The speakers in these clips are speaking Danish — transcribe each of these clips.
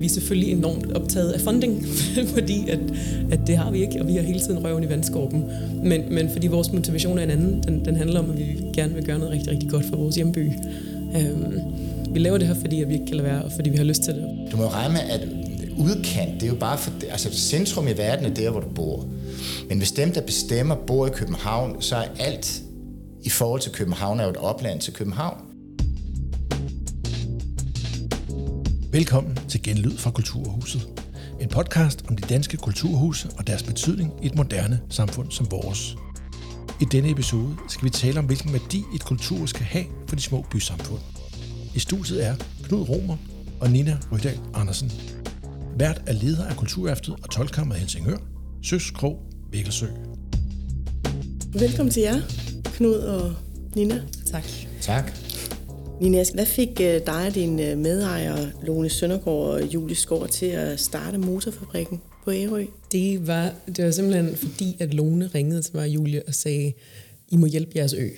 Vi er selvfølgelig enormt optaget af funding, fordi at, at det har vi ikke, og vi har hele tiden røven i vandskorben. Men, men fordi vores motivation er en anden, den, den handler om, at vi gerne vil gøre noget rigtig, rigtig godt for vores hjemby. Øhm, vi laver det her, fordi at vi ikke kan lade være, og fordi vi har lyst til det. Du må regne med, at udkant, det er jo bare for, altså centrum i verden er der, hvor du bor. Men hvis dem, der bestemmer, bor i København, så er alt i forhold til København er jo et opland til København. Velkommen til Genlyd fra Kulturhuset. En podcast om de danske kulturhuse og deres betydning i et moderne samfund som vores. I denne episode skal vi tale om, hvilken værdi et kulturhus skal have for de små bysamfund. I studiet er Knud Romer og Nina Rydal Andersen. Vært er leder af Kulturaftet og Tolkammer Helsingør, Søs Krog, Vækkelsø. Velkommen til jer, Knud og Nina. Tak. Tak. Nina, hvad fik øh, dig og din øh, medejer, Lone Søndergaard og Julie Skår, til at starte motorfabrikken på Ærø? Det var, det var simpelthen fordi, at Lone ringede til mig og Julie og sagde, I må hjælpe jeres ø.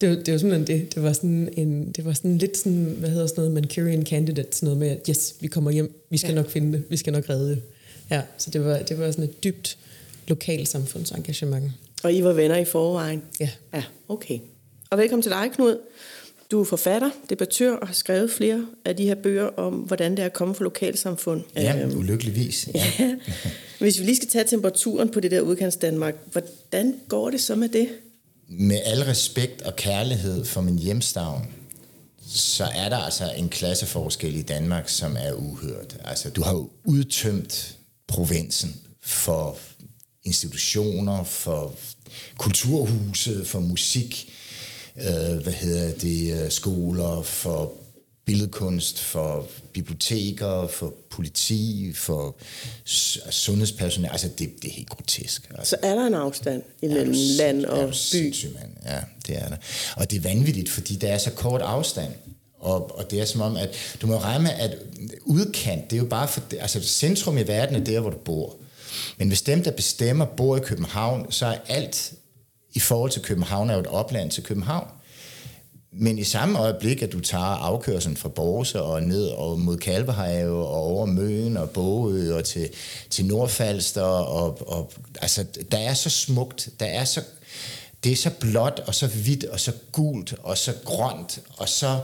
Det var, det var simpelthen det. Det var sådan, en, det var sådan lidt sådan, hvad hedder sådan noget, Mancurian Candidate, sådan noget med, at yes, vi kommer hjem, vi skal ja. nok finde det, vi skal nok redde det. Ja, så det var, det var sådan et dybt lokalsamfundsengagement. Og I var venner i forvejen? Ja. Ja, okay. Og velkommen til dig, Knud. Du er forfatter, debattør og har skrevet flere af de her bøger om, hvordan det er at komme fra lokalsamfund. Ja, øhm, ulykkeligvis. Ja. ja. Hvis vi lige skal tage temperaturen på det der udkants Danmark, hvordan går det så med det? Med al respekt og kærlighed for min hjemstavn, så er der altså en klasseforskel i Danmark, som er uhørt. Altså, du har jo udtømt provinsen for institutioner, for kulturhuse, for musik, øh, hvad hedder det, øh, skoler, for billedkunst, for biblioteker, for politi, for sundhedspersonale. Altså, det, det er helt grotesk. Altså. Så er der en afstand imellem ja, land og by? Man. Ja, det er der. Og det er vanvittigt, fordi der er så kort afstand. Og, og det er som om, at du må regne med, at udkant, det er jo bare for, altså centrum i verden er der, hvor du bor. Men hvis dem, der bestemmer, bor i København, så er alt i forhold til København er jo et opland til København. Men i samme øjeblik, at du tager afkørselen fra Borse og ned og mod Kalvehave og over Møen og Bogø og til, til Nordfalster, og, og, altså, der er så smukt, der er så, det er så blåt og så hvidt og så gult og så grønt og så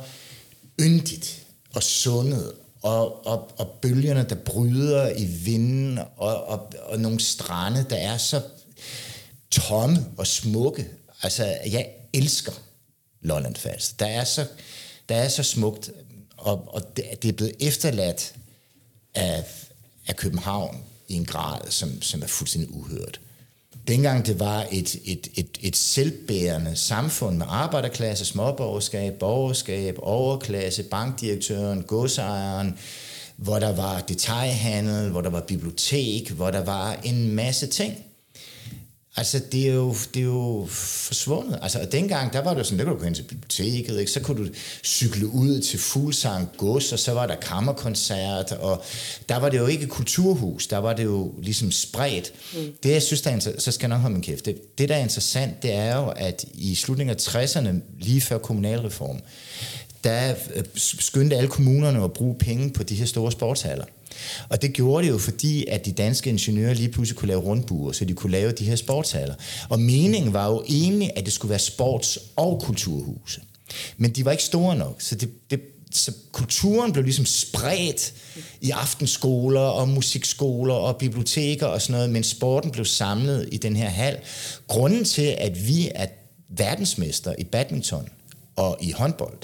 yndigt og sundet og, og, og bølgerne, der bryder i vinden og, og, og nogle strande, der er så tomme og smukke. Altså, jeg elsker Lolland Falster. Der er så, der er så smukt, og, og det, det er blevet efterladt af, af København i en grad, som, som er fuldstændig uhørt. Dengang det var et, et, et, et selvbærende samfund med arbejderklasse, småborgerskab, borgerskab, overklasse, bankdirektøren, godsejeren, hvor der var detaljhandel, hvor der var bibliotek, hvor der var en masse ting. Altså, det er jo, det er jo forsvundet. Altså, og dengang, der var det jo sådan, der kunne du gå hen til biblioteket, ikke? så kunne du cykle ud til Fuglsang Gods, og så var der kammerkoncert, og der var det jo ikke kulturhus, der var det jo ligesom spredt. Mm. Det, jeg synes, der er så skal jeg nok holde min kæft. Det, det, der er interessant, det er jo, at i slutningen af 60'erne, lige før kommunalreform, der øh, skyndte alle kommunerne at bruge penge på de her store sportshaller. Og det gjorde det jo, fordi at de danske ingeniører lige pludselig kunne lave rundbuer, så de kunne lave de her sportshaller. Og meningen var jo egentlig, at det skulle være sports- og kulturhuse. Men de var ikke store nok, så det, det så kulturen blev ligesom spredt i aftenskoler og musikskoler og biblioteker og sådan noget, men sporten blev samlet i den her hal. Grunden til, at vi er verdensmester i badminton og i håndbold,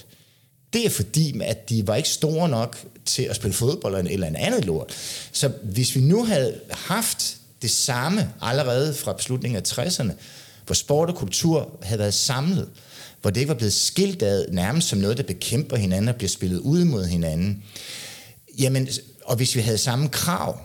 det er fordi, at de var ikke store nok til at spille fodbold eller, eller en andet lort. Så hvis vi nu havde haft det samme allerede fra beslutningen af 60'erne, hvor sport og kultur havde været samlet, hvor det ikke var blevet skilt ad nærmest som noget, der bekæmper hinanden og bliver spillet ud mod hinanden. Jamen, og hvis vi havde samme krav,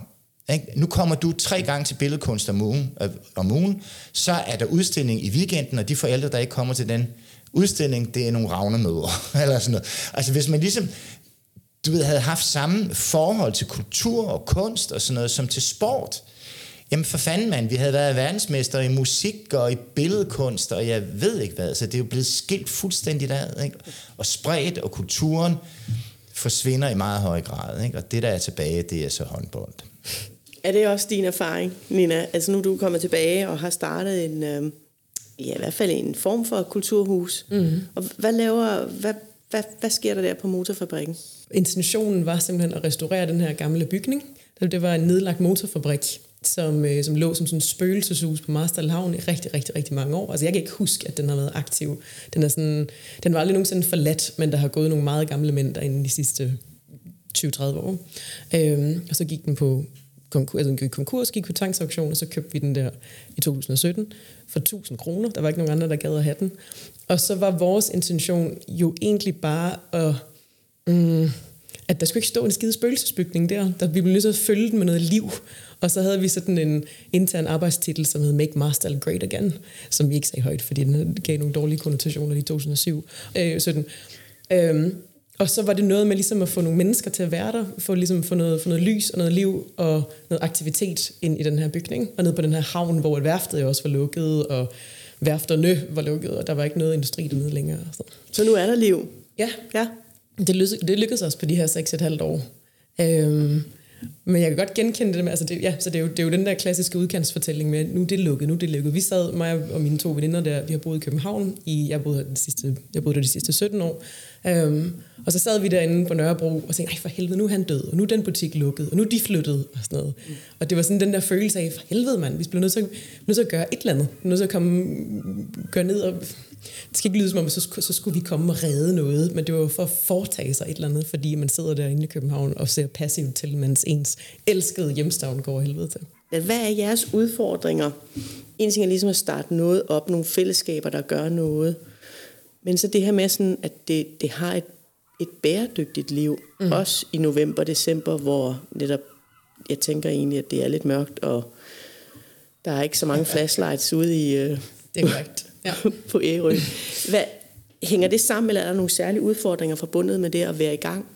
ikke? nu kommer du tre gange til billedkunst om ugen, øh, om ugen, så er der udstilling i weekenden, og de forældre, der ikke kommer til den, udstilling, det er nogle ravnemøder, eller sådan noget. Altså hvis man ligesom, du ved, havde haft samme forhold til kultur og kunst og sådan noget, som til sport, Jamen for fanden mand, vi havde været verdensmester i musik og i billedkunst, og jeg ved ikke hvad, så det er jo blevet skilt fuldstændigt ad, ikke? og spredt, og kulturen forsvinder i meget høj grad. Ikke? Og det, der er tilbage, det er så håndbold. Er det også din erfaring, Nina? Altså nu er du kommet tilbage og har startet en, øh, ja, i hvert fald en form for kulturhus. Mm. Og hvad laver, hvad, hvad, hvad sker der der på motorfabrikken? Intentionen var simpelthen at restaurere den her gamle bygning. Det var en nedlagt motorfabrik, som, øh, som lå som sådan en spøgelseshus på Marstal Havn i rigtig, rigtig, rigtig mange år. Altså jeg kan ikke huske, at den har været aktiv. Den, er sådan, den var aldrig nogensinde forladt, men der har gået nogle meget gamle mænd derinde de sidste 20-30 år. Øhm, og så gik den på konkurs, altså den gik konkurs, gik på tvangsauktion, og så købte vi den der i 2017 for 1000 kroner. Der var ikke nogen andre, der gad at have den. Og så var vores intention jo egentlig bare at... Mm, at der skulle ikke stå en skide spøgelsesbygning der. der vi blev nødt til at følge den med noget liv. Og så havde vi sådan en intern arbejdstitel, som hed Make Master Great Again, som vi ikke sagde højt, fordi den gav nogle dårlige konnotationer i 2007, øh, 17. Øhm, og så var det noget med ligesom at få nogle mennesker til at være der, få, ligesom få, noget, få noget lys og noget liv og noget aktivitet ind i den her bygning. Og ned på den her havn, hvor et værftet jo også var lukket, og værfterne var lukket, og der var ikke noget industri dernede længere. Så, så nu er der liv? Ja. ja. Det, lykkedes, det lykkedes os på de her 6,5 år. Øhm, men jeg kan godt genkende det med, altså det, ja, så det er, jo, det er jo den der klassiske udkantsfortælling med, nu er det lukket, nu er det lukket. Vi sad, mig og mine to veninder der, vi har boet i København, i, jeg boede der de sidste, jeg boede der de sidste 17 år, um, og så sad vi derinde på Nørrebro og tænkte, ej for helvede, nu er han død, og nu er den butik lukket, og nu er de flyttet, og sådan noget. Mm. Og det var sådan den der følelse af, for helvede mand, vi bliver nødt til, nødt til at gøre et eller andet, nødt til at komme, gøre ned og det skal ikke lyde som om, så, så skulle vi komme og redde noget, men det var for at foretage sig et eller andet, fordi man sidder derinde i København og ser passivt til, mens ens elskede hjemstavn går helvede til. Hvad er jeres udfordringer? En ting er ligesom at starte noget op, nogle fællesskaber, der gør noget. Men så det her med, sådan, at det, det har et, et bæredygtigt liv, mm. også i november december, hvor netop, jeg tænker egentlig, at det er lidt mørkt, og der er ikke så mange flashlights ude i... Øh, det er korrekt ja. på Ærø. Hvad, hænger det sammen, eller er der nogle særlige udfordringer forbundet med det at være i gang?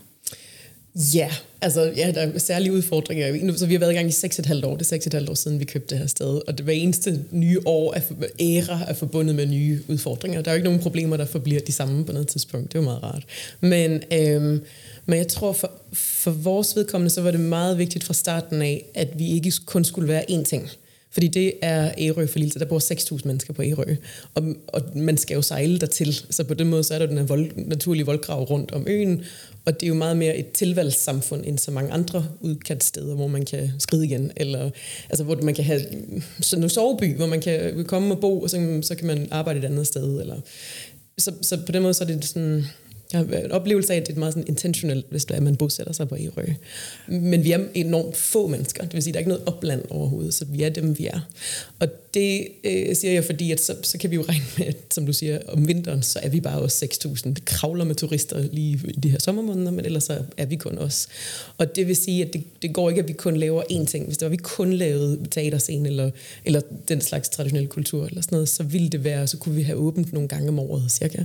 Ja, altså ja, der er særlige udfordringer. Så vi har været i gang i 6,5 år. Det er 6,5 år siden, vi købte det her sted. Og det hver eneste nye år er, æra er forbundet med nye udfordringer. Der er jo ikke nogen problemer, der forbliver de samme på noget tidspunkt. Det er jo meget rart. Men, øhm, men jeg tror, for, for vores vedkommende, så var det meget vigtigt fra starten af, at vi ikke kun skulle være én ting. Fordi det er Ærø for lille, der bor 6.000 mennesker på Ærø, og, og man skal jo sejle dertil, så på den måde så er der den her vold, naturlige voldgrav rundt om øen, og det er jo meget mere et tilvalgssamfund end så mange andre udkantssteder, hvor man kan skride igen, eller altså, hvor man kan have sådan en soveby, hvor man kan komme og bo, og så, så kan man arbejde et andet sted. Eller, så, så på den måde så er det sådan jeg har en oplevelse af, at det er meget sådan intentionelt, hvis det er, at man bosætter sig på Ærø. Men vi er enormt få mennesker. Det vil sige, at der er ikke noget opland overhovedet, så vi er dem, vi er. Og det øh, siger jeg, fordi at så, så kan vi jo regne med, at som du siger, om vinteren, så er vi bare også 6.000. Det kravler med turister lige i de her sommermåneder, men ellers så er vi kun os. Og det vil sige, at det, det går ikke, at vi kun laver én ting. Hvis det var, at vi kun lavede teaterscene eller, eller den slags traditionelle kultur eller sådan noget, så ville det være, så kunne vi have åbent nogle gange om året cirka.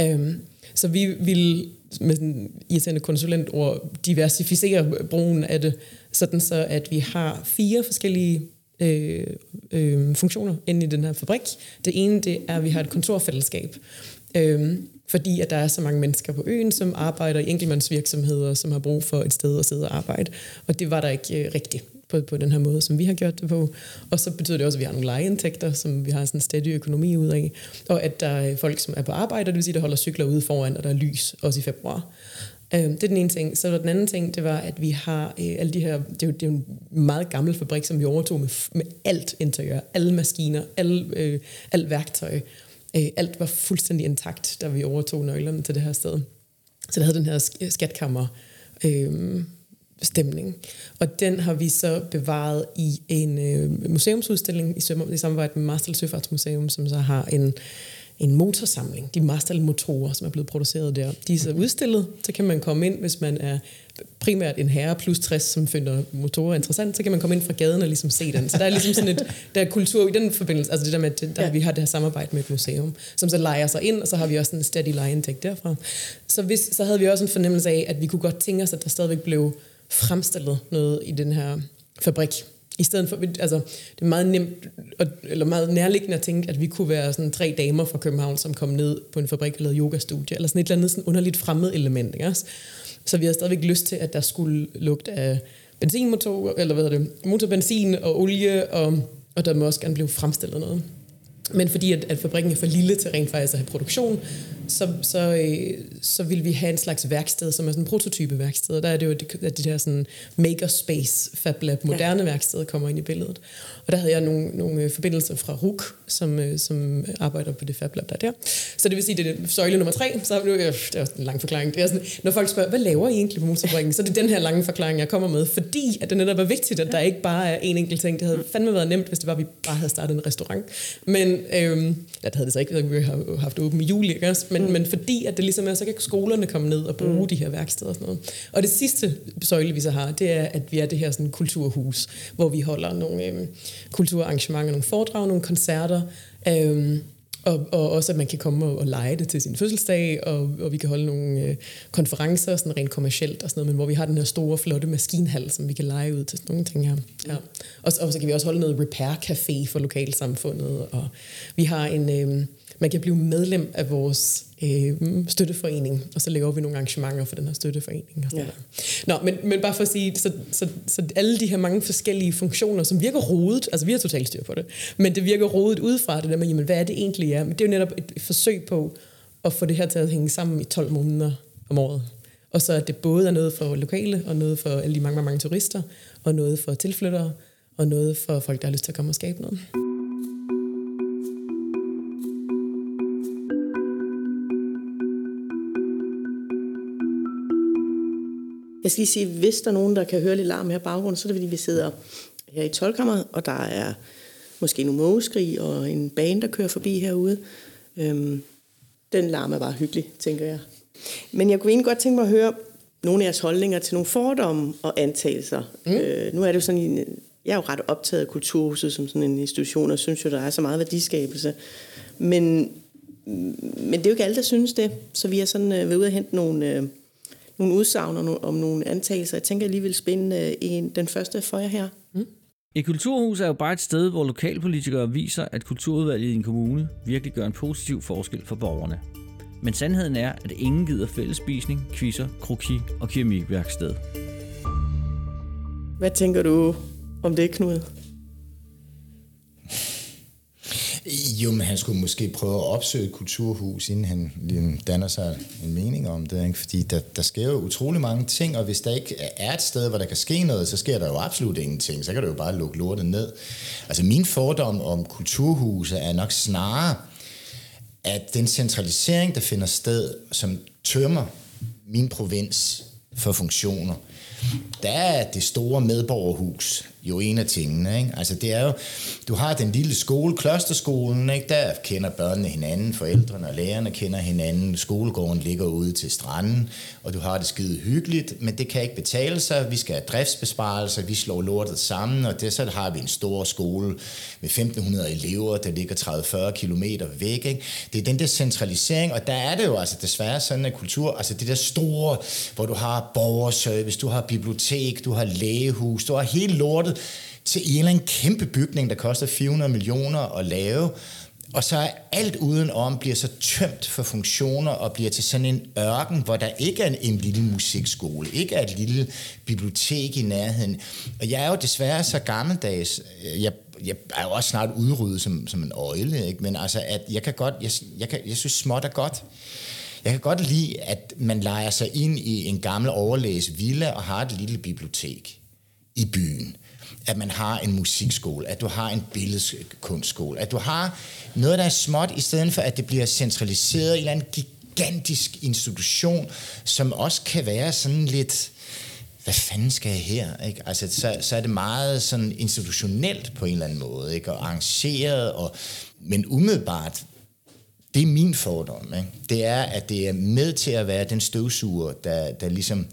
Øhm, så vi vil med sådan irriterende konsulentord diversificere brugen af det, sådan så at vi har fire forskellige øh, øh, funktioner inde i den her fabrik. Det ene det er, at vi har et kontorfællesskab, øh, fordi at der er så mange mennesker på øen, som arbejder i enkeltmandsvirksomheder, som har brug for et sted at sidde og arbejde. Og det var der ikke øh, rigtigt på, på den her måde, som vi har gjort det på. Og så betyder det også, at vi har nogle lejeindtægter, som vi har sådan en stadig økonomi ud af. Og at der er folk, som er på arbejde, det vil sige, der holder cykler ude foran, og der er lys, også i februar. Øhm, det er den ene ting. Så den anden ting, det var, at vi har øh, alle de her, det er, jo, det er jo en meget gammel fabrik, som vi overtog med, med alt interiør, alle maskiner, alle, øh, alt værktøj. Øh, alt var fuldstændig intakt, da vi overtog nøglerne til det her sted. Så der havde den her skatkammer øh, stemning. Og den har vi så bevaret i en øh, museumsudstilling i, i samarbejde med Marstal Søfartsmuseum, som så har en, en motorsamling, de Marstal-motorer, som er blevet produceret der. De er så udstillet, så kan man komme ind, hvis man er primært en herre plus 60, som finder motorer interessant, så kan man komme ind fra gaden og ligesom se den. Så der er ligesom sådan et, der er kultur i den forbindelse, altså det der med, at der, ja. vi har det her samarbejde med et museum, som så leger sig ind, og så har vi også en steady lejeindtægt derfra. Så, hvis, så havde vi også en fornemmelse af, at vi kunne godt tænke os, at der stadigvæk blev fremstillet noget i den her fabrik. I stedet for, altså, det er meget nemt, eller meget nærliggende at tænke, at vi kunne være sådan tre damer fra København, som kom ned på en fabrik og lavede yogastudie, eller sådan et eller andet sådan underligt fremmed element, ikke også? Så vi har stadigvæk lyst til, at der skulle lugte af benzinmotor, eller hvad er det, motorbenzin og olie, og, og der må også gerne blive fremstillet noget. Men fordi at, at fabrikken er for lille til rent faktisk at have produktion, så, så, øh, så vil vi have en slags værksted, som er sådan en prototype værksted. Der er det jo, at de der sådan makerspace, Fab Lab, moderne ja. værksted kommer ind i billedet. Og der havde jeg nogle, nogle øh, forbindelser fra RUK, som, øh, som arbejder på det Fab Lab, der er der. Så det vil sige, det er søjle nummer tre, så øh, det er en lang forklaring. Det er sådan, når folk spørger, hvad laver I egentlig på motorfabrikken, så det er den her lange forklaring, jeg kommer med, fordi at det netop er vigtigt, at der ikke bare er en enkelt ting. Det havde fandme været nemt, hvis det var, at vi bare havde startet en restaurant. Men ja, det havde det så ikke, vi har haft åben i juli, ikke? Men, mm. men fordi at det ligesom er, så kan skolerne komme ned og bruge mm. de her værksteder og sådan noget. Og det sidste søjle, vi så har, det er, at vi er det her sådan kulturhus, hvor vi holder nogle øhm, kulturarrangementer, nogle foredrag, nogle koncerter, øhm, og, og også at man kan komme og, og lege det til sin fødselsdag, og, og vi kan holde nogle øh, konferencer, sådan rent kommercielt og sådan noget, men hvor vi har den her store, flotte maskinhal, som vi kan lege ud til sådan nogle ting her. Ja. Og, og så kan vi også holde noget repair café for lokalsamfundet, og vi har en... Øh, man kan blive medlem af vores øh, støtteforening, og så laver vi nogle arrangementer for den her støtteforening. Og sådan ja. Nå, men, men bare for at sige, så, så, så alle de her mange forskellige funktioner, som virker rodet, altså vi har totalt styr på det, men det virker rodet udefra, det der med, jamen, hvad er det egentlig er? Men det er jo netop et forsøg på at få det her til at hænge sammen i 12 måneder om året. Og så at det både er noget for lokale, og noget for alle de mange, mange, mange turister, og noget for tilflyttere, og noget for folk, der har lyst til at komme og skabe noget. Jeg skal lige sige, hvis der er nogen, der kan høre lidt larm her i baggrunden, så er det fordi, vi sidder her i tolkammeret, og der er måske nogle mågeskrig og en bane, der kører forbi herude. Øhm, den larm er bare hyggelig, tænker jeg. Men jeg kunne egentlig godt tænke mig at høre nogle af jeres holdninger til nogle fordomme og antagelser. Mm. Øh, nu er det jo sådan, en, jeg er jo ret optaget af kulturhuset som sådan en institution, og synes jo, der er så meget værdiskabelse. Men, men det er jo ikke alle, der synes det, så vi er sådan øh, ved ude at hente nogle... Øh, nogle udsagn om nogle antagelser. Jeg tænker, jeg lige vil spænde øh, en, den første for jer her. Mm. Et kulturhus er jo bare et sted, hvor lokalpolitikere viser, at kulturudvalget i en kommune virkelig gør en positiv forskel for borgerne. Men sandheden er, at ingen gider fællesspisning, quizzer, kroki og keramikværksted. Hvad tænker du om det, Knud? Jo, men han skulle måske prøve at opsøge et kulturhus, inden han ligesom, danner sig en mening om det. Ikke? Fordi der, der sker jo utrolig mange ting, og hvis der ikke er et sted, hvor der kan ske noget, så sker der jo absolut ingenting. Så kan du jo bare lukke lortet ned. Altså min fordom om kulturhuse er nok snarere, at den centralisering, der finder sted, som tømmer min provins for funktioner, der er det store medborgerhus jo en af tingene. Ikke? Altså det er jo, du har den lille skole, klosterskolen, ikke? der kender børnene hinanden, forældrene og lærerne kender hinanden, skolegården ligger ude til stranden, og du har det skide hyggeligt, men det kan ikke betale sig, vi skal have driftsbesparelser, vi slår lortet sammen, og det, så har vi en stor skole med 1500 elever, der ligger 30-40 km væk. Ikke? Det er den der centralisering, og der er det jo altså desværre sådan en kultur, altså det der store, hvor du har borgerservice, du har bibliotek, du har lægehus, du har hele lortet, til en eller anden kæmpe bygning, der koster 400 millioner at lave, og så er alt udenom bliver så tømt for funktioner og bliver til sådan en ørken, hvor der ikke er en, en lille musikskole, ikke er et lille bibliotek i nærheden. Og jeg er jo desværre så gammeldags, øh, jeg, jeg er jo også snart udryddet som, som en øjle, ikke? men altså, at jeg kan godt, jeg, jeg, kan, jeg synes småt er godt. Jeg kan godt lide, at man leger sig ind i en gammel overlæs villa og har et lille bibliotek i byen at man har en musikskole, at du har en billedkunstskole, at du har noget, der er småt, i stedet for at det bliver centraliseret i en eller anden gigantisk institution, som også kan være sådan lidt, hvad fanden skal jeg her? Ikke? Altså, så, så er det meget sådan institutionelt på en eller anden måde, ikke? og arrangeret, og, men umiddelbart, det er min fordom. Ikke? Det er, at det er med til at være den støvsuger, der, der ligesom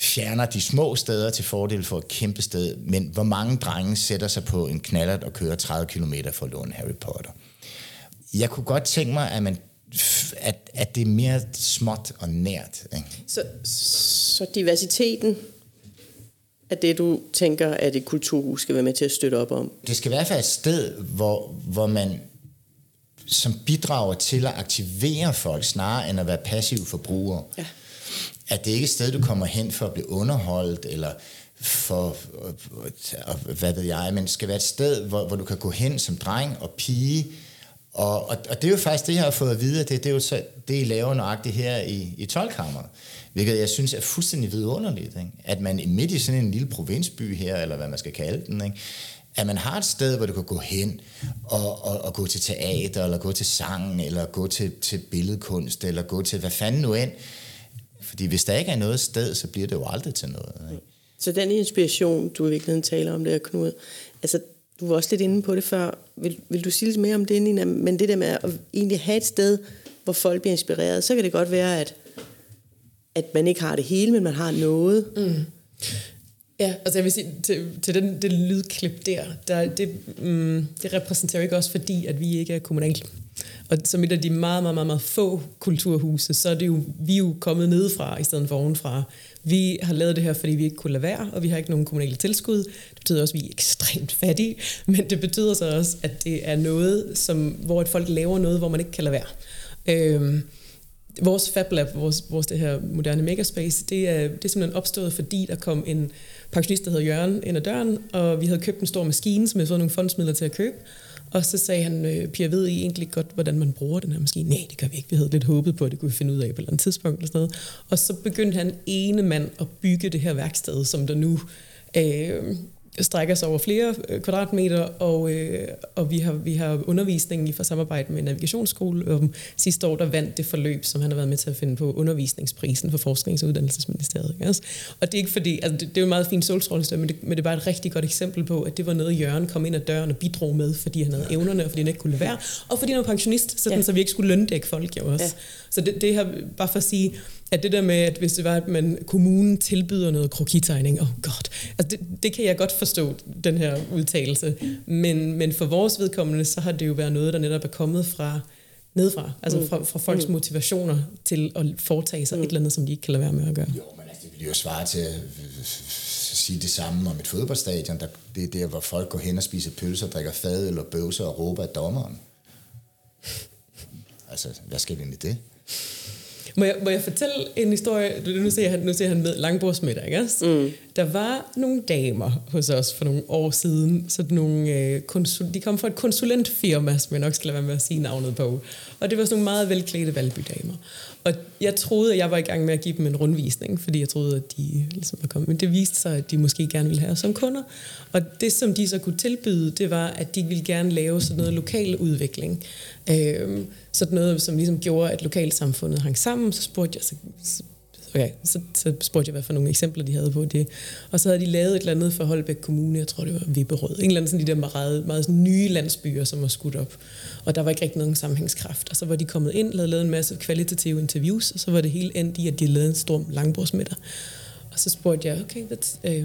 fjerner de små steder til fordel for et kæmpe sted, men hvor mange drenge sætter sig på en knallert og kører 30 km for at låne Harry Potter. Jeg kunne godt tænke mig, at man at, at det er mere småt og nært. Ikke? Så, så diversiteten er det, du tænker, at et kulturhus skal være med til at støtte op om? Det skal i hvert fald et sted, hvor, hvor man som bidrager til at aktivere folk, snarere end at være passiv forbruger. Ja. At det ikke er et sted, du kommer hen for at blive underholdt, eller for, hvad ved jeg, men det skal være et sted, hvor, hvor du kan gå hen som dreng og pige, og, og, og det er jo faktisk det, jeg har fået at vide, det, det er jo så det, I laver nøjagtigt her i, i 12 hvilket jeg synes er fuldstændig vidunderligt, ikke? at man midt i sådan en lille provinsby her, eller hvad man skal kalde den, ikke? at man har et sted, hvor du kan gå hen og, og, og gå til teater, eller gå til sang, eller gå til, til billedkunst, eller gå til hvad fanden nu end. Fordi hvis der ikke er noget sted, så bliver det jo aldrig til noget. Ikke? Så den inspiration, du i virkeligheden taler om der, Knud, altså du var også lidt inde på det før. Vil, vil du sige lidt mere om det, Nina? Men det der med at egentlig have et sted, hvor folk bliver inspireret, så kan det godt være, at, at man ikke har det hele, men man har noget. Mm. Ja, altså jeg vil sige, til, til den, det lydklip der, der det, mm, det repræsenterer ikke også fordi, at vi ikke er kommunalt. Og som et af de meget, meget, meget, meget få kulturhuse, så er det jo, vi er jo kommet nedefra i stedet for ovenfra. Vi har lavet det her, fordi vi ikke kunne lade være, og vi har ikke nogen kommunale tilskud. Det betyder også, at vi er ekstremt fattige, men det betyder så også, at det er noget, som, hvor et folk laver noget, hvor man ikke kan lade være. Øhm, vores FabLab, vores, vores det her moderne megaspace, det er, det er simpelthen opstået, fordi der kom en pensionist, der hedder Jørgen, ind ad døren, og vi havde købt en stor maskine, som jeg så nogle fondsmidler til at købe. Og så sagde han, øh, Pia, ved I egentlig godt, hvordan man bruger den her maskine? Nej, det gør vi ikke. Vi havde lidt håbet på, at det kunne vi finde ud af på et eller andet tidspunkt. Eller sådan noget. Og så begyndte han ene mand at bygge det her værksted, som der nu øh, strækker sig over flere øh, kvadratmeter, og, øh, og vi, har, vi har undervisning i for samarbejde med Navigationsskole. Og sidste år der vandt det forløb, som han har været med til at finde på undervisningsprisen for Forsknings- og Uddannelsesministeriet. Ikke? Og det er ikke fordi, altså det, det er jo en meget fin solstrålestød, men det, men det er bare et rigtig godt eksempel på, at det var noget, Jørgen kom ind ad døren og bidrog med, fordi han havde evnerne, og fordi han ikke kunne være, og fordi han var pensionist, så, ja. så vi ikke skulle løndække folk jo også. Ja. Så det, det her, bare for at sige, at det der med, at hvis det var, at man, kommunen tilbyder noget krokitegning, oh god, altså det, det kan jeg godt forstå, den her udtalelse. Men, men for vores vedkommende, så har det jo været noget, der netop er kommet fra nedfra, altså mm. fra, fra folks mm. motivationer til at foretage sig mm. et eller andet, som de ikke kan lade være med at gøre. Jo, men altså, det vil jo svare til at sige det samme om et fodboldstadion. Der, det er der, hvor folk går hen og spiser pølser, drikker fad eller bøvser og råber af dommeren. Altså, hvad skal vi med det? Må jeg, må jeg fortælle en historie? Nu ser han, nu ser han med langbordsmiddag, ikke Mm. Der var nogle damer hos os for nogle år siden, sådan nogle, øh, konsul, de kom fra et konsulentfirma, som jeg nok skal lade være med at sige navnet på. Og det var sådan nogle meget velklædte valbydamer. Og jeg troede, at jeg var i gang med at give dem en rundvisning, fordi jeg troede, at de ligesom var kommet. Men det viste sig, at de måske gerne ville have os som kunder. Og det, som de så kunne tilbyde, det var, at de ville gerne lave sådan noget lokal udvikling. Øh, sådan noget, som ligesom gjorde, at lokalsamfundet hang sammen. Så spurgte jeg, så, okay, så, så spurgte jeg, hvad for nogle eksempler de havde på det. Og så havde de lavet et eller andet for Holbæk Kommune, jeg tror det var Vipperød. En eller anden sådan de der meget, meget sådan nye landsbyer, som var skudt op. Og der var ikke rigtig nogen sammenhængskraft. Og så var de kommet ind, havde lavet en masse kvalitative interviews, og så var det hele endt i, at de lavede en stor langbordsmiddag. Og så spurgte jeg, okay, øh,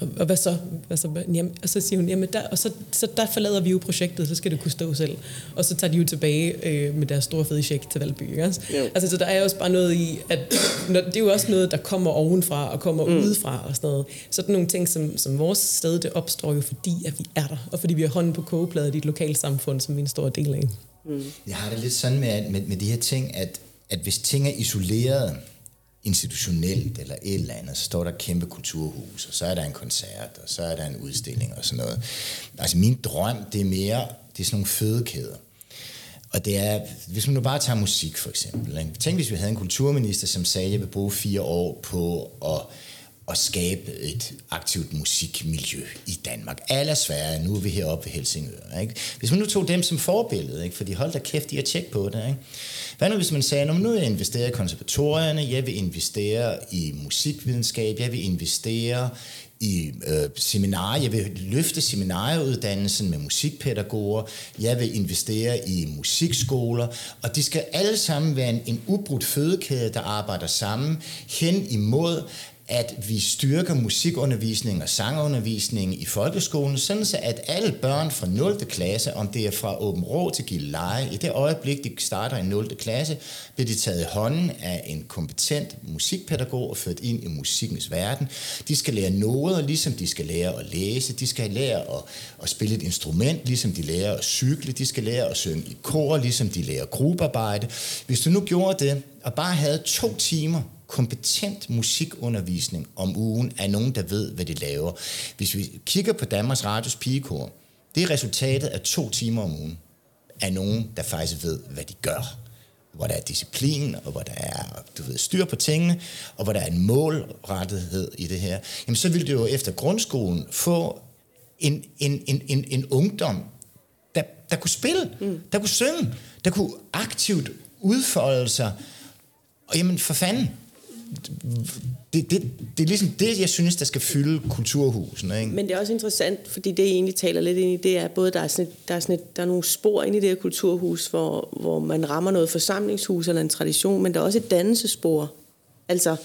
og, og hvad så? Hvad så? Jamen, og så siger hun, jamen der, og så, så der forlader vi jo projektet, så skal det kunne stå selv. Og så tager de jo tilbage øh, med deres store fede check til Valby. Ikke? Altså, så der er også bare noget i, at når, det er jo også noget, der kommer ovenfra og kommer mm. udefra og sådan noget. Sådan nogle ting, som, som vores sted, det opstår jo, fordi at vi er der, og fordi vi har hånden på kogepladet i et lokalt samfund, som vi er en stor del af. Mm. Jeg har det lidt sådan med, med, med de her ting, at, at hvis ting er isoleret, institutionelt eller et eller andet, så står der kæmpe kulturhus, og så er der en koncert, og så er der en udstilling og sådan noget. Altså min drøm, det er mere, det er sådan nogle fødekæder. Og det er, hvis man nu bare tager musik for eksempel. Ikke? Tænk, hvis vi havde en kulturminister, som sagde, at jeg vil bruge fire år på at at skabe et aktivt musikmiljø i Danmark. Alle er nu er vi heroppe ved Helsingør. Ikke? Hvis man nu tog dem som forbillede, ikke? fordi hold da kæft, de har tjek på det. Ikke? Hvad nu hvis man sagde, nu vil jeg investere i konservatorierne, jeg vil investere i musikvidenskab, jeg vil investere i øh, seminarer, jeg vil løfte seminarieuddannelsen med musikpædagoger, jeg vil investere i musikskoler, og de skal alle sammen være en, en ubrudt fødekæde, der arbejder sammen hen imod, at vi styrker musikundervisning og sangundervisning i folkeskolen, sådan så at alle børn fra 0. klasse, om det er fra Åben Rå til Gilleleje, i det øjeblik, de starter i 0. klasse, bliver de taget i hånden af en kompetent musikpædagog og ført ind i musikkens verden. De skal lære noder, ligesom de skal lære at læse. De skal lære at, at spille et instrument, ligesom de lærer at cykle. De skal lære at synge i kor, ligesom de lærer gruppearbejde. Hvis du nu gjorde det, og bare havde to timer kompetent musikundervisning om ugen af nogen, der ved, hvad de laver. Hvis vi kigger på Danmarks Radios pigekor, det er resultatet af to timer om ugen af nogen, der faktisk ved, hvad de gør. Hvor der er disciplin, og hvor der er du ved, styr på tingene, og hvor der er en målrettighed i det her. Jamen så vil du jo efter grundskolen få en, en, en, en, en ungdom, der, der kunne spille, mm. der kunne synge, der kunne aktivt udfolde sig. Og jamen for fanden, det, det, det er ligesom det, jeg synes, der skal fylde kulturhusene. Ikke? Men det er også interessant, fordi det, jeg egentlig taler lidt ind i, det er både, der er, sådan et, der er, sådan et, der er nogle spor ind i det her kulturhus, hvor, hvor man rammer noget forsamlingshus eller en tradition, men der er også et dannelsespor. Altså,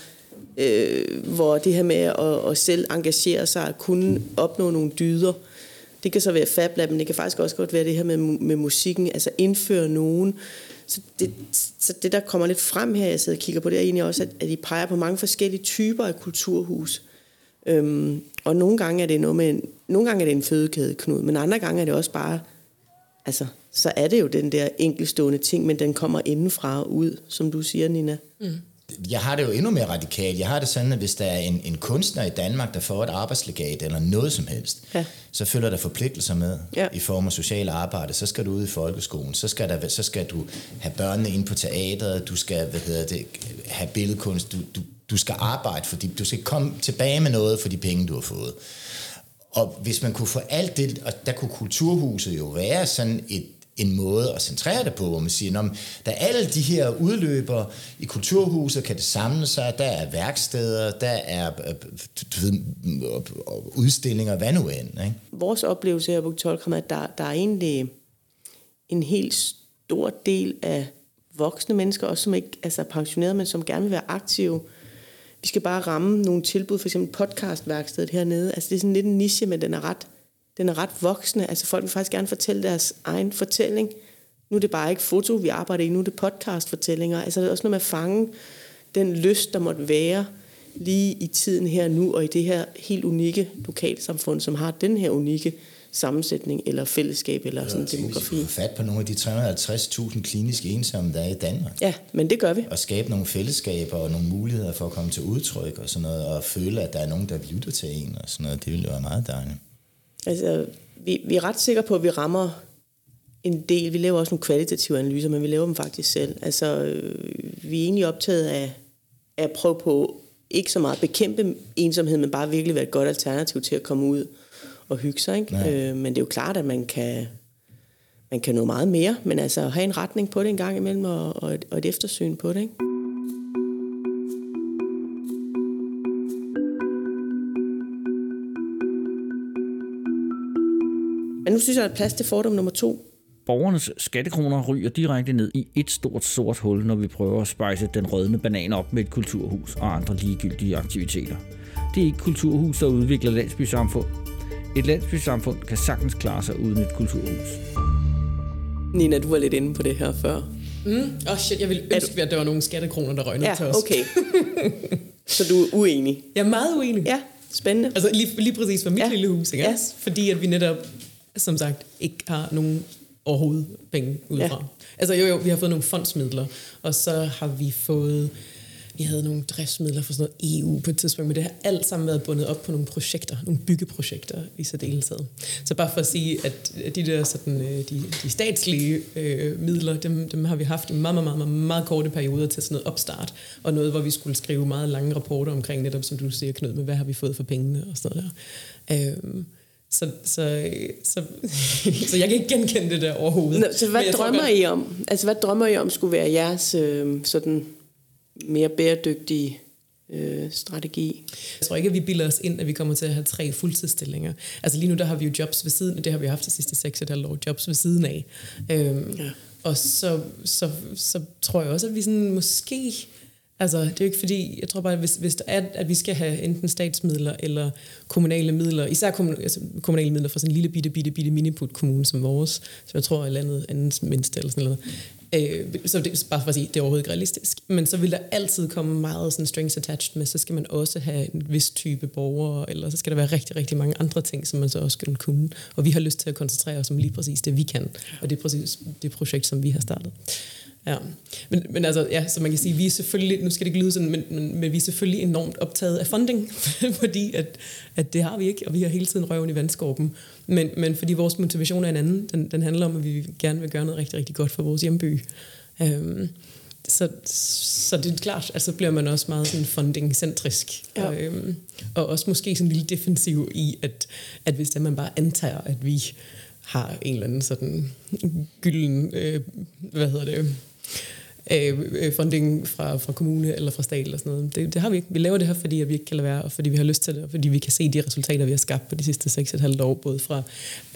øh, hvor det her med at, at selv engagere sig, at kunne opnå nogle dyder, det kan så være FabLab, men det kan faktisk også godt være det her med, med musikken, altså indføre nogen, så det, så det, der kommer lidt frem her, jeg sidder og kigger på, det er egentlig også, at, at I peger på mange forskellige typer af kulturhus. Øhm, og nogle gange er det noget med en, nogle gange er det en fødekæde, Knud, men andre gange er det også bare, altså, så er det jo den der enkelstående ting, men den kommer indenfra og ud, som du siger, Nina. Mm jeg har det jo endnu mere radikalt. Jeg har det sådan, at hvis der er en, en kunstner i Danmark, der får et arbejdslegat eller noget som helst, ja. så følger der forpligtelser med ja. i form af social arbejde. Så skal du ud i folkeskolen, så skal, der, så skal du have børnene ind på teateret, du skal hvad hedder det, have billedkunst, du, du, du skal arbejde, fordi du skal komme tilbage med noget for de penge, du har fået. Og hvis man kunne få alt det, og der kunne kulturhuset jo være sådan et en måde at centrere det på, hvor man siger, når der er alle de her udløber i kulturhuset, kan det samle sig, der er værksteder, der er øh, du ved, udstillinger, hvad nu end. Ikke? Vores oplevelse her på Tolkram er, at der, der er egentlig en helt stor del af voksne mennesker, også som ikke altså pensionerede, men som gerne vil være aktive. Vi skal bare ramme nogle tilbud, for eksempel podcastværkstedet hernede. Altså det er sådan lidt en niche, men den er ret den er ret voksende. Altså folk vil faktisk gerne fortælle deres egen fortælling. Nu er det bare ikke foto, vi arbejder i, nu er det podcastfortællinger. Altså det er også noget med at fange den lyst, der måtte være lige i tiden her nu, og i det her helt unikke lokalsamfund, som har den her unikke sammensætning, eller fællesskab, eller sådan en demografi. Vi fat på nogle af de 350.000 kliniske ensomme, der er i Danmark. Ja, men det gør vi. Og skabe nogle fællesskaber og nogle muligheder for at komme til udtryk og sådan noget, og føle, at der er nogen, der lytter til en og sådan noget. Det ville være meget dejligt. Altså, vi, vi er ret sikre på, at vi rammer en del. Vi laver også nogle kvalitative analyser, men vi laver dem faktisk selv. Altså, øh, vi er egentlig optaget af, af at prøve på ikke så meget at bekæmpe ensomhed, men bare virkelig være et godt alternativ til at komme ud og hygge sig. Ikke? Øh, men det er jo klart, at man kan, man kan nå meget mere, men altså have en retning på det en gang imellem, og, og, et, og et eftersyn på det. Ikke? Synes jeg, at plads til fordom nummer to. Borgernes skattekroner ryger direkte ned i et stort sort hul, når vi prøver at spejse den rødne banan op med et kulturhus og andre ligegyldige aktiviteter. Det er ikke kulturhus, der udvikler landsbysamfund. Et landsbysamfund kan sagtens klare sig uden et kulturhus. Nina, du var lidt inde på det her før. Mm. Oh shit, jeg ville ønske, at der var nogle skattekroner, der røg ned ja, til os. okay. Så du er uenig? Jeg er meget uenig. Ja, spændende. Altså lige, lige præcis for mit ja. lille hus, ikke? Ja. Fordi at vi netop som sagt ikke har nogen overhovedet penge udefra. Ja. Altså jo, jo, vi har fået nogle fondsmidler, og så har vi fået, vi havde nogle driftsmidler for sådan noget EU på et tidspunkt, men det har alt sammen været bundet op på nogle projekter, nogle byggeprojekter i særdeleshed. Så bare for at sige, at de der sådan, øh, de, de statslige øh, midler, dem, dem har vi haft i meget, meget, meget, meget korte perioder til sådan noget opstart, og noget, hvor vi skulle skrive meget lange rapporter omkring netop, som du siger, Knud, med hvad har vi fået for pengene og sådan noget der. Øh, så, så, så, så jeg kan ikke genkende det der overhovedet. Nå, så hvad drømmer godt... I om? Altså hvad drømmer I om skulle være jeres øh, sådan mere bæredygtige øh, strategi? Jeg tror ikke, at vi bilder os ind, at vi kommer til at have tre fuldtidsstillinger. Altså lige nu, der har vi jo jobs ved siden, det har vi haft de sidste seks et halvt år, jobs ved siden af. Øhm, ja. Og så, så, så tror jeg også, at vi sådan måske Altså, det er jo ikke fordi, jeg tror bare, at hvis, hvis der er, at vi skal have enten statsmidler eller kommunale midler, især kommun, altså kommunale midler fra sådan en lille bitte, bitte, bitte miniput kommune som vores, som jeg tror er landet andens mindste eller sådan noget, Øh, så det er bare for at sige, det er overhovedet ikke realistisk. Men så vil der altid komme meget sådan strings attached med, så skal man også have en vis type borgere, eller så skal der være rigtig, rigtig mange andre ting, som man så også skal kunne. Og vi har lyst til at koncentrere os om lige præcis det, vi kan. Og det er præcis det projekt, som vi har startet. Ja. Men, men altså, ja, så man kan sige, vi er selvfølgelig, nu skal det ikke lyde sådan, men, men, men vi er selvfølgelig enormt optaget af funding, fordi at, at det har vi ikke, og vi har hele tiden røven i vandskorben. Men, men fordi vores motivation er en anden, den, den handler om, at vi gerne vil gøre noget rigtig, rigtig godt for vores hjemby. Um, så, så det er klart, at så bliver man også meget sådan funding-centrisk. Ja. Øhm, og også måske sådan en lille defensiv i, at, at hvis det man bare antager, at vi har en eller anden sådan gylden, øh, hvad hedder det, Øh, øh, funding fra, fra kommune eller fra stat eller sådan noget. Det, det har vi ikke. Vi laver det her, fordi vi ikke kan lade være, og fordi vi har lyst til det, og fordi vi kan se de resultater, vi har skabt på de sidste 6,5 år, både fra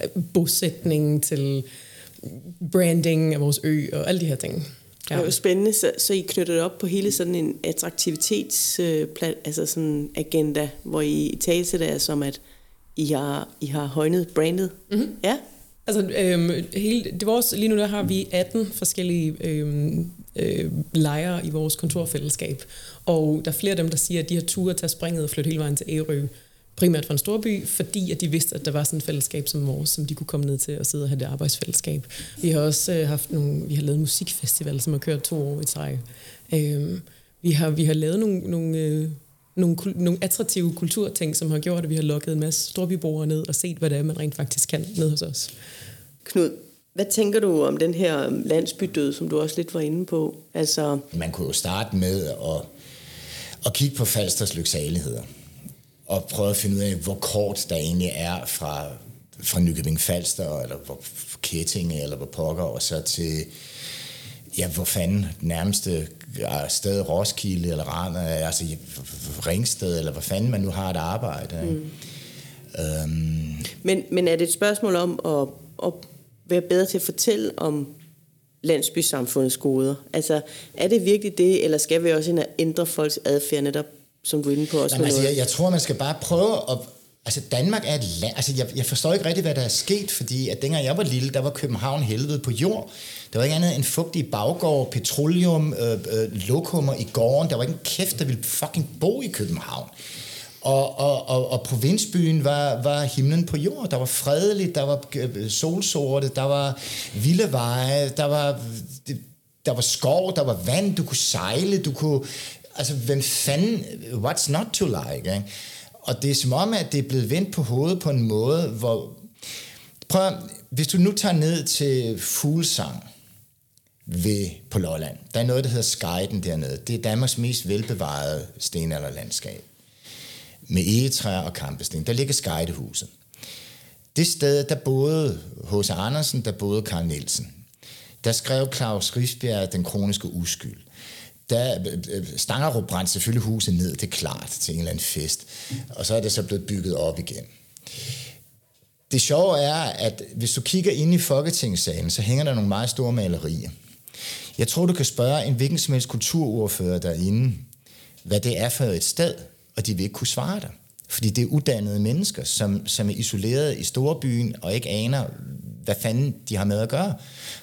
øh, bosætning til branding af vores ø og alle de her ting. Ja. Det er jo spændende, så, så I knytter det op på hele sådan en attraktivitets øh, altså sådan agenda, hvor I taler det er som, at I har, I har højnet brandet. Mm-hmm. Ja. Altså, øhm, hele, det vores, lige nu der har vi 18 forskellige øhm, øh, lejre i vores kontorfællesskab. Og der er flere af dem, der siger, at de har turet tage springet og flytte hele vejen til Ærø, primært fra en storby, fordi at de vidste, at der var sådan et fællesskab som vores, som de kunne komme ned til og sidde og have det arbejdsfællesskab. Vi har også øh, haft nogle, vi har lavet en musikfestival, som har kørt to år i træk. Øhm, vi, har, vi har lavet nogle, nogle, øh, nogle, nogle attraktive kulturting, som har gjort, at vi har lukket en masse storbyborgere ned og set, hvad det er, man rent faktisk kan ned hos os. Knud, hvad tænker du om den her landsbydød, som du også lidt var inde på? Altså... Man kunne jo starte med at, at kigge på Falsters lyksaligheder og prøve at finde ud af, hvor kort der egentlig er fra, fra Nykøbing Falster, eller hvor Kettinge, eller hvor pokker, og så til, ja, hvor fanden nærmeste sted, Roskilde, eller Rand, altså Ringsted, eller hvor fanden man nu har et arbejde. Mm. Øhm. Men, men er det et spørgsmål om at, at være bedre til at fortælle om landsbysamfundets goder? Altså, er det virkelig det, eller skal vi også ændre folks adfærd netop, som du er inde på også? Jamen, altså, jeg, jeg tror, man skal bare prøve at... Altså, Danmark er et land... Altså, jeg, jeg forstår ikke rigtig, hvad der er sket, fordi at dengang jeg var lille, der var København helvede på jord. Der var ikke andet end fugtige baggård, petroleum, øh, øh, lokummer i gården. Der var ikke en kæft, der ville fucking bo i København. Og, og, og, og provinsbyen var, var himlen på jord. Der var fredeligt, der var øh, solsorte, der var vilde veje, der var, øh, der var skov, der var vand, du kunne sejle, du kunne... Altså, hvem fanden... What's not to like, ikke? Og det er som om, at det er blevet vendt på hovedet på en måde, hvor... Prøv, hvis du nu tager ned til Fuglsang ved, på Lolland, der er noget, der hedder Skyden dernede. Det er Danmarks mest velbevarede stenalderlandskab med egetræer og kampesten. Der ligger Skejdehuset. Det sted, der boede H.C. Andersen, der boede Karl Nielsen. Der skrev Claus Risbjerg Den kroniske uskyld. Der øh, øh, Stangerup brændte selvfølgelig huset ned, det er klart, til en eller anden fest. Og så er det så blevet bygget op igen. Det sjove er, at hvis du kigger ind i Folketingssalen, så hænger der nogle meget store malerier. Jeg tror, du kan spørge en hvilken som helst kulturordfører derinde, hvad det er for et sted og de vil ikke kunne svare dig. Fordi det er uddannede mennesker, som, som er isoleret i storbyen og ikke aner, hvad fanden de har med at gøre.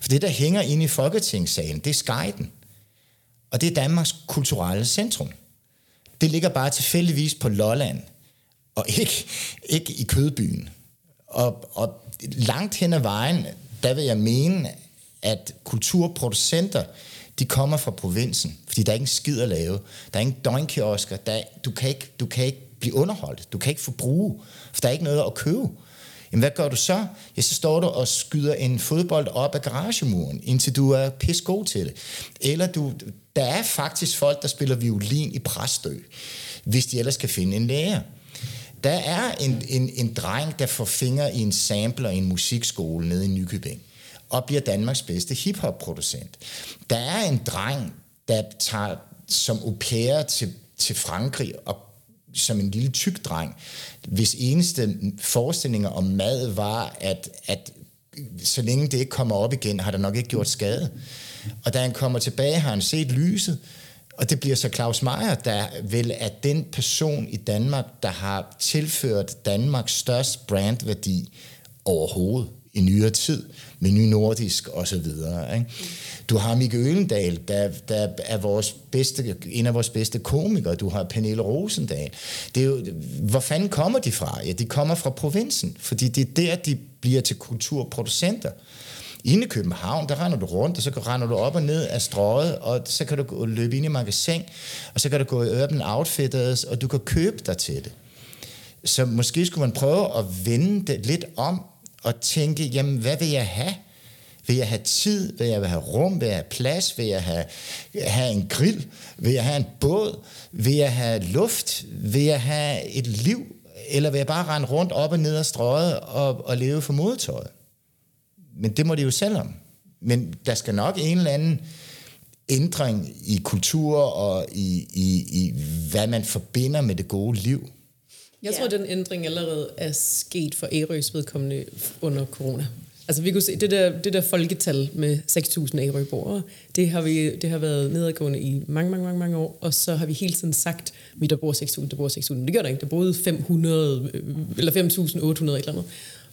For det, der hænger inde i Folketingssalen, det er skejden. Og det er Danmarks kulturelle centrum. Det ligger bare tilfældigvis på Lolland, og ikke, ikke i Kødbyen. Og, og langt hen ad vejen, der vil jeg mene, at kulturproducenter, de kommer fra provinsen, fordi der er ikke skid at lave. Der er ingen døgnkiosker. Der er, du, kan ikke, du kan ikke blive underholdt. Du kan ikke forbruge, for der er ikke noget at købe. Jamen, hvad gør du så? Ja, så står du og skyder en fodbold op af garagemuren, indtil du er pis god til det. Eller du, der er faktisk folk, der spiller violin i Præstø, hvis de ellers kan finde en lærer. Der er en, en, en dreng, der får fingre i en sampler i en musikskole nede i Nykøbing og bliver Danmarks bedste hiphop-producent. Der er en dreng, der tager som au pair til, til Frankrig og som en lille tyk dreng, hvis eneste forestillinger om mad var, at, at så længe det ikke kommer op igen, har der nok ikke gjort skade. Og da han kommer tilbage, har han set lyset, Og det bliver så Claus Meier, der vel er den person i Danmark, der har tilført Danmarks største brandværdi overhovedet i nyere tid, med ny nordisk og så videre. Ikke? Du har Mikke Ølendal, der, der er vores bedste, en af vores bedste komikere. Du har Pernille Rosendal. Det er jo, hvor fanden kommer de fra? Ja, de kommer fra provinsen, fordi det er der, de bliver til kulturproducenter. Inde i København, der render du rundt, og så render du op og ned af strøget, og så kan du løbe ind i magasin, og så kan du gå i Urban Outfitters, og du kan købe dig til det. Så måske skulle man prøve at vende det lidt om, og tænke, jamen hvad vil jeg have? Vil jeg have tid? Vil jeg have rum? Vil jeg have plads? Vil jeg have, have en grill? Vil jeg have en båd? Vil jeg have luft? Vil jeg have et liv? Eller vil jeg bare rende rundt op og ned ad strøget og, og leve for modetøjet? Men det må de jo selv om. Men der skal nok en eller anden ændring i kultur og i, i, i hvad man forbinder med det gode liv. Jeg tror, ja. den ændring allerede er sket for Ærøs vedkommende under corona. Altså vi kunne se, det der, det der folketal med 6.000 Ærø-borgere, det har, vi, det har været nedadgående i mange, mange, mange, mange år, og så har vi hele tiden sagt, at der bor 6.000, der bor 6.000. Men det gør der ikke. Der boede 500, øh, eller 5.800 et eller andet.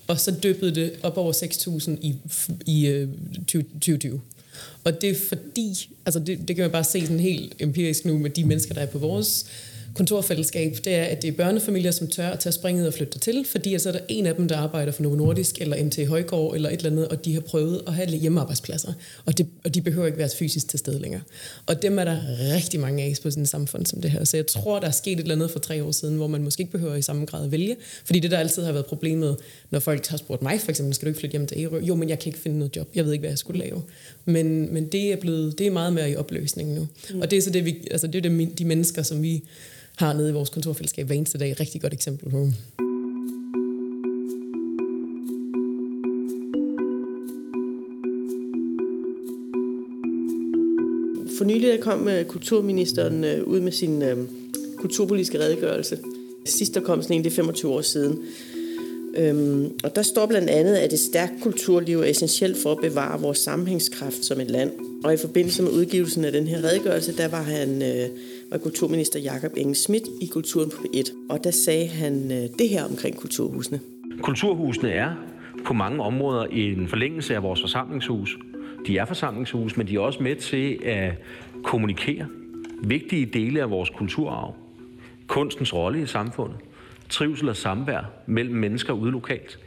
Og så dyppede det op over 6.000 i, i øh, 2020. Og det er fordi, altså det, det kan man bare se sådan helt empirisk nu med de mennesker, der er på vores kontorfællesskab, det er, at det er børnefamilier, som tør at tage springet og flytte til, fordi så er der en af dem, der arbejder for Novo Nordisk eller MT Højgaard eller et eller andet, og de har prøvet at have hjemmearbejdspladser, og, det, og de behøver ikke være fysisk til stede længere. Og dem er der rigtig mange af på sådan et samfund som det her. Så jeg tror, der er sket et eller andet for tre år siden, hvor man måske ikke behøver i samme grad at vælge, fordi det der altid har været problemet, når folk har spurgt mig for eksempel, skal du ikke flytte hjem til Ærø? Jo, men jeg kan ikke finde noget job. Jeg ved ikke, hvad jeg skulle lave. Men, men det er blevet, det er meget mere i opløsning nu. Mm. Og det er så det, vi, altså det er det, de mennesker, som vi har nede i vores kontorfællesskab hver eneste dag. Et rigtig godt eksempel på. For nylig kom øh, kulturministeren øh, ud med sin øh, kulturpolitiske redegørelse. Sidst der kom sådan en, det er 25 år siden. Øhm, og der står blandt andet, at et stærkt kulturliv er essentielt for at bevare vores sammenhængskraft som et land. Og i forbindelse med udgivelsen af den her redegørelse, der var han øh, var kulturminister Jakob Inge Schmidt i Kulturen på P1. Og der sagde han øh, det her omkring kulturhusene. Kulturhusene er på mange områder en forlængelse af vores forsamlingshus. De er forsamlingshus, men de er også med til at kommunikere vigtige dele af vores kulturarv. Kunstens rolle i samfundet, trivsel og samvær mellem mennesker ude lokalt.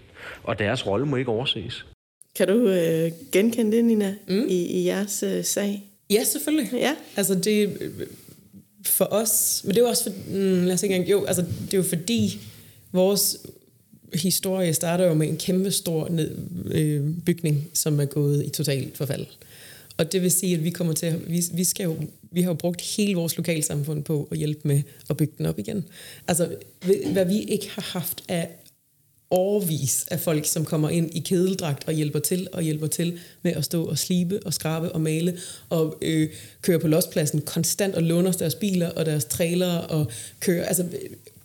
Og deres rolle må ikke overses. Kan du øh, genkende det, Nina, mm. i, i jeres øh, sag? Ja, selvfølgelig. Ja. Altså det, for os, men det er jo også for, mm, lad os ikke engang, jo, altså det er jo fordi vores historie starter jo med en kæmpe stor ned, øh, bygning, som er gået i totalt forfald. Og det vil sige, at vi kommer til at, vi, vi skal jo, vi har jo brugt hele vores lokalsamfund på at hjælpe med at bygge den op igen. Altså, hvad vi ikke har haft af overvis af folk, som kommer ind i kedeldragt og hjælper til og hjælper til med at stå og slibe og skrabe og male og øh, køre på lospladsen konstant og låner deres biler og deres trailere og kører. Altså,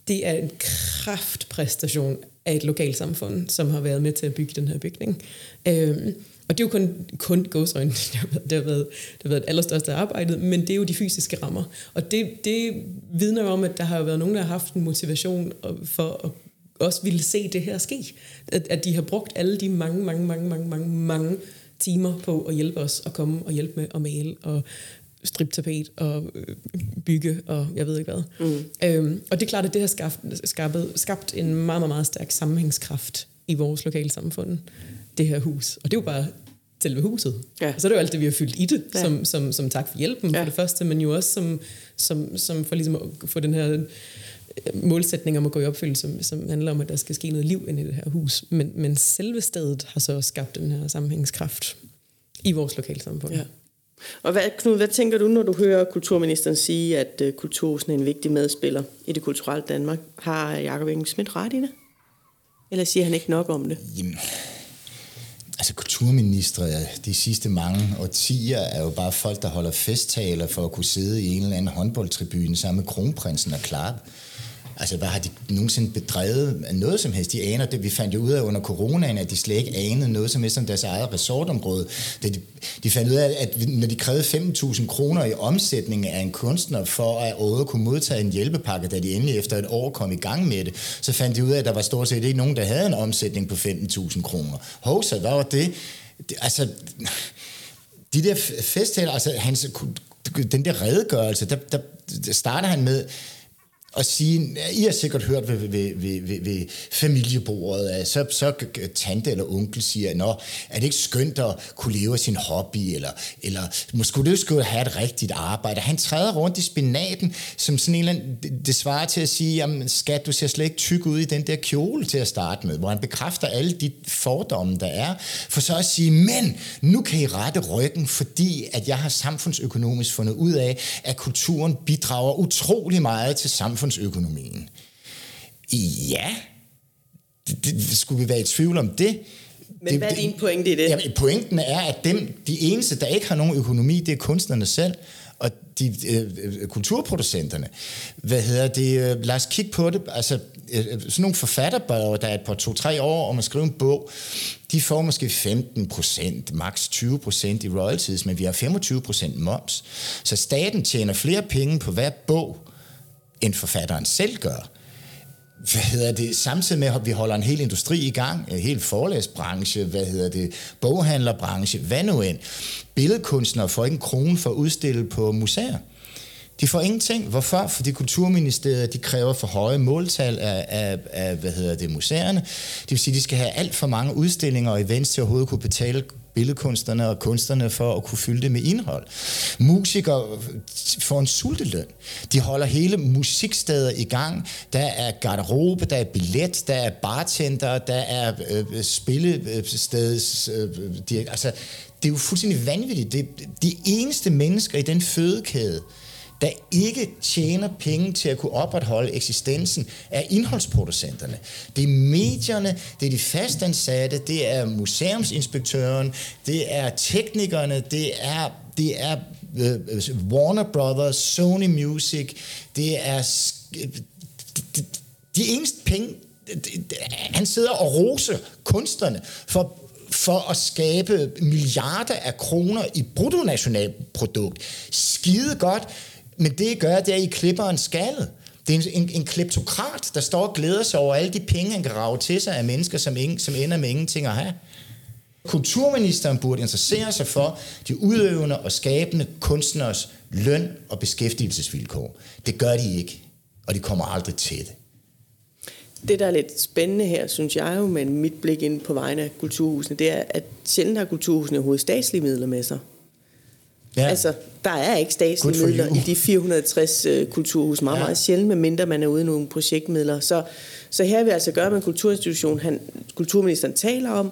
det er en kraftpræstation af et lokalsamfund, som har været med til at bygge den her bygning. Øh, og det er jo kun, kun gåsøjne, det har, været, det, har været, det har været det allerstørste arbejde, men det er jo de fysiske rammer. Og det, det vidner jo om, at der har været nogen, der har haft en motivation for at også ville se det her ske. At, at de har brugt alle de mange, mange, mange, mange, mange, mange timer på at hjælpe os at komme og hjælpe med at male og strippe tapet og øh, bygge og jeg ved ikke hvad. Mm. Øhm, og det er klart, at det har skabt, skabt, skabt en meget, meget, meget stærk sammenhængskraft i vores lokale samfund, det her hus. Og det er jo bare selve huset. Ja. Og så er det jo alt det, vi har fyldt i det, ja. som, som, som tak for hjælpen ja. for det første, men jo også som, som, som for ligesom at få den her målsætning om at gå i opfyldelse, som, som handler om, at der skal ske noget liv ind i det her hus. Men, men selve stedet har så skabt den her sammenhængskraft i vores lokalsamfund. Ja. Og hvad, Knud, hvad tænker du, når du hører kulturministeren sige, at uh, kulturhusen er en vigtig medspiller i det kulturelle Danmark? Har Jacob Inge Schmidt ret i det? Eller siger han ikke nok om det? Jamen, altså kulturministre de sidste mange årtier er jo bare folk, der holder festtaler for at kunne sidde i en eller anden håndboldtribune sammen med kronprinsen og klappe. Altså, hvad har de nogensinde bedrevet af noget som helst? De aner det. Vi fandt jo ud af under coronaen, at de slet ikke anede noget som helst om deres eget resortområde. De, de fandt ud af, at når de krævede 5.000 kroner i omsætning af en kunstner for at overhovedet kunne modtage en hjælpepakke, da de endelig efter et år kom i gang med det, så fandt de ud af, at der var stort set ikke nogen, der havde en omsætning på 15.000 kroner. Hov, så hvad var det? det altså, de der festtaler, altså hans, den der redegørelse, der, der, der starter han med, og sige, I har sikkert hørt ved, ved, ved, ved, ved familiebordet, at så, så tante eller onkel siger, Nå, er det ikke skønt at kunne leve af sin hobby, eller, eller måske det skulle have et rigtigt arbejde. Han træder rundt i spinaten, som sådan en eller anden, det, det svarer til at sige, jamen skat, du ser slet ikke tyk ud i den der kjole til at starte med, hvor han bekræfter alle de fordomme, der er, for så at sige, men nu kan I rette ryggen, fordi at jeg har samfundsøkonomisk fundet ud af, at kulturen bidrager utrolig meget til samfundet samfundsøkonomien. Ja, det, det, skulle vi være i tvivl om det? Men det, hvad er din pointe i det? Jamen, pointen er, at dem, de eneste, der ikke har nogen økonomi, det er kunstnerne selv og de øh, kulturproducenterne. Hvad hedder det? Øh, lad os kigge på det. Altså, øh, sådan nogle forfatterbørger, der er et par to-tre år om at skrive en bog, de får måske 15 procent, maks 20 procent i royalties, men vi har 25 procent moms. Så staten tjener flere penge på hver bog, end forfatteren selv gør. Hvad hedder det? Samtidig med, at vi holder en hel industri i gang, en hel forlæsbranche, hvad hedder det, boghandlerbranche, hvad nu end. Billedkunstnere får ikke en krone for at udstille på museer. De får ingenting. Hvorfor? Fordi Kulturministeriet de kræver for høje måltal af, af, af hvad hedder det, museerne. Det vil sige, at de skal have alt for mange udstillinger og events til at overhovedet kunne betale billedkunstnerne og kunstnerne for at kunne fylde det med indhold. Musikere får en sulteløn. De holder hele musiksteder i gang. Der er garderobe, der er billet, der er bartender, der er øh, spillesteds... Øh, de, altså, det er jo fuldstændig vanvittigt. Det, de eneste mennesker i den fødekæde, der ikke tjener penge til at kunne opretholde eksistensen, er indholdsproducenterne. Det er medierne, det er de fastansatte, det er museumsinspektøren, det er teknikerne, det er, det er uh, Warner Brothers, Sony Music, det er øh, de, de eneste penge, han sidder og roser kunstnerne for for at skabe milliarder af kroner i bruttonationalprodukt. Skide godt, men det I gør, det er, at I klipper en skalle. Det er en, en, en kleptokrat, der står og glæder sig over alle de penge, han kan rave til sig af mennesker, som, ingen, som ender med ingenting at have. Kulturministeren burde interessere sig for de udøvende og skabende kunstners løn og beskæftigelsesvilkår. Det gør de ikke, og de kommer aldrig til det. Det, der er lidt spændende her, synes jeg jo, med mit blik ind på vegne af kulturhusene, det er, at sjældent har kulturhusene hovedstatslige midler med sig. Ja. Altså, der er ikke statslige midler you. i de 460 uh, øh, kulturhus. Meget, ja. meget sjældent, medmindre man er ude i nogle projektmidler. Så, så her vil vi altså gøre med en kulturinstitution, han, kulturministeren taler om,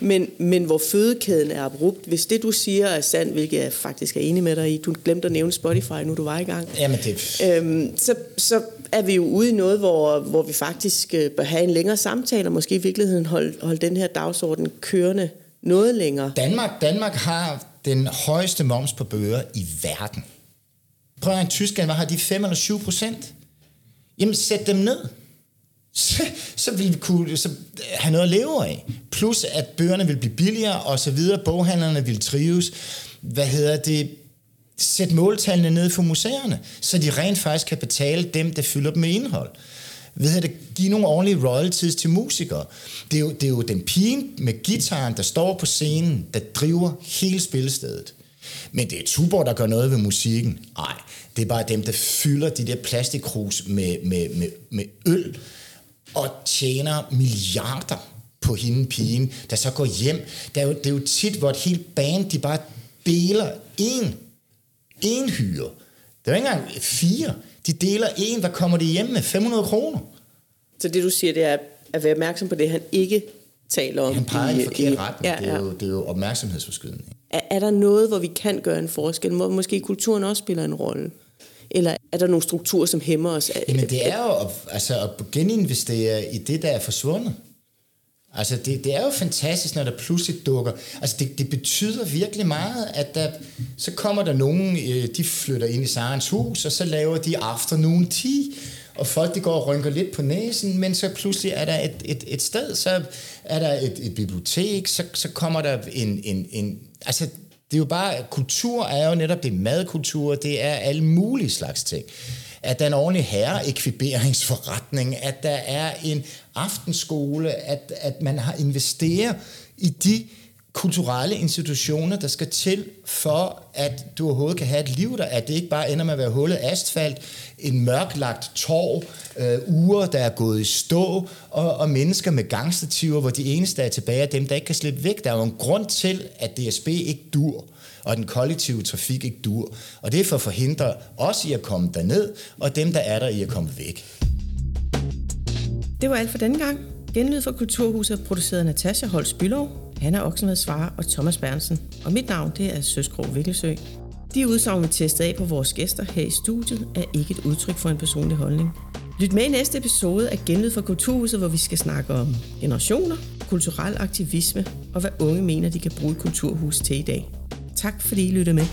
men, men hvor fødekæden er abrupt. Hvis det, du siger, er sandt, hvilket jeg faktisk er enig med dig i, du glemte at nævne Spotify, nu du var i gang. Jamen det... Øhm, så, så er vi jo ude i noget, hvor, hvor vi faktisk øh, bør have en længere samtale, og måske i virkeligheden holde, holde den her dagsorden kørende noget længere. Danmark, Danmark har den højeste moms på bøger i verden. Prøv at Tyskland, hvad har de 5 eller 7 procent? Jamen, sæt dem ned. Så, så vil vi kunne så øh, have noget at leve af. Plus, at bøgerne vil blive billigere, og så videre. Boghandlerne vil trives. Hvad hedder det? Sæt måltallene ned for museerne, så de rent faktisk kan betale dem, der fylder dem med indhold ved det, give nogle ordentlige royalties til musikere. Det er, jo, det er jo den pige med gitaren, der står på scenen, der driver hele spillestedet. Men det er Tuborg, der gør noget ved musikken. Nej, det er bare dem, der fylder de der plastikkrus med, med, med, med øl og tjener milliarder på hende pigen, der så går hjem. Det er jo, det er jo tit, hvor et helt band, de bare deler en, en hyre. Det er jo ikke engang fire. De deler en, hvad kommer de hjem med? 500 kroner. Så det du siger, det er at være opmærksom på det, han ikke taler om. Han peger i, i forkert retning. Ja, ja. Det, er jo, det er jo opmærksomhedsforskydning. Er, er der noget, hvor vi kan gøre en forskel? Må, måske kulturen også spiller en rolle? Eller er der nogle strukturer, som hæmmer os? Jamen det er jo at, altså at geninvestere i det, der er forsvundet. Altså, det, det er jo fantastisk, når der pludselig dukker... Altså, det, det betyder virkelig meget, at der, så kommer der nogen, øh, de flytter ind i Sarens hus, og så laver de afternoon tea, og folk de går og rynker lidt på næsen, men så pludselig er der et, et, et sted, så er der et, et bibliotek, så, så kommer der en, en, en... Altså, det er jo bare... Kultur er jo netop det madkultur, det er alle mulige slags ting. At der er en ordentlig herreekviberingsforretning, at der er en aftenskole, at, at man har investeret i de kulturelle institutioner, der skal til for, at du overhovedet kan have et liv der, at det ikke bare ender med at være hullet asfalt, en mørklagt torv, øh, uger, der er gået i stå, og, og mennesker med gangstativer, hvor de eneste, der er tilbage, er dem, der ikke kan slippe væk. Der er jo en grund til, at DSB ikke dur, og den kollektive trafik ikke dur. Og det er for at forhindre os i at komme derned, og dem, der er der i at komme væk. Det var alt for denne gang. Genlyd fra Kulturhuset produceret Natasha Holst Bylov, Hanna Oksenved Svare og Thomas Bernsen. Og mit navn det er Søskrog Vikkelsø. De udsagn, vi testede af på vores gæster her i studiet, er ikke et udtryk for en personlig holdning. Lyt med i næste episode af Genlyd fra Kulturhuset, hvor vi skal snakke om generationer, kulturel aktivisme og hvad unge mener, de kan bruge et kulturhus til i dag. Tak fordi I lyttede med.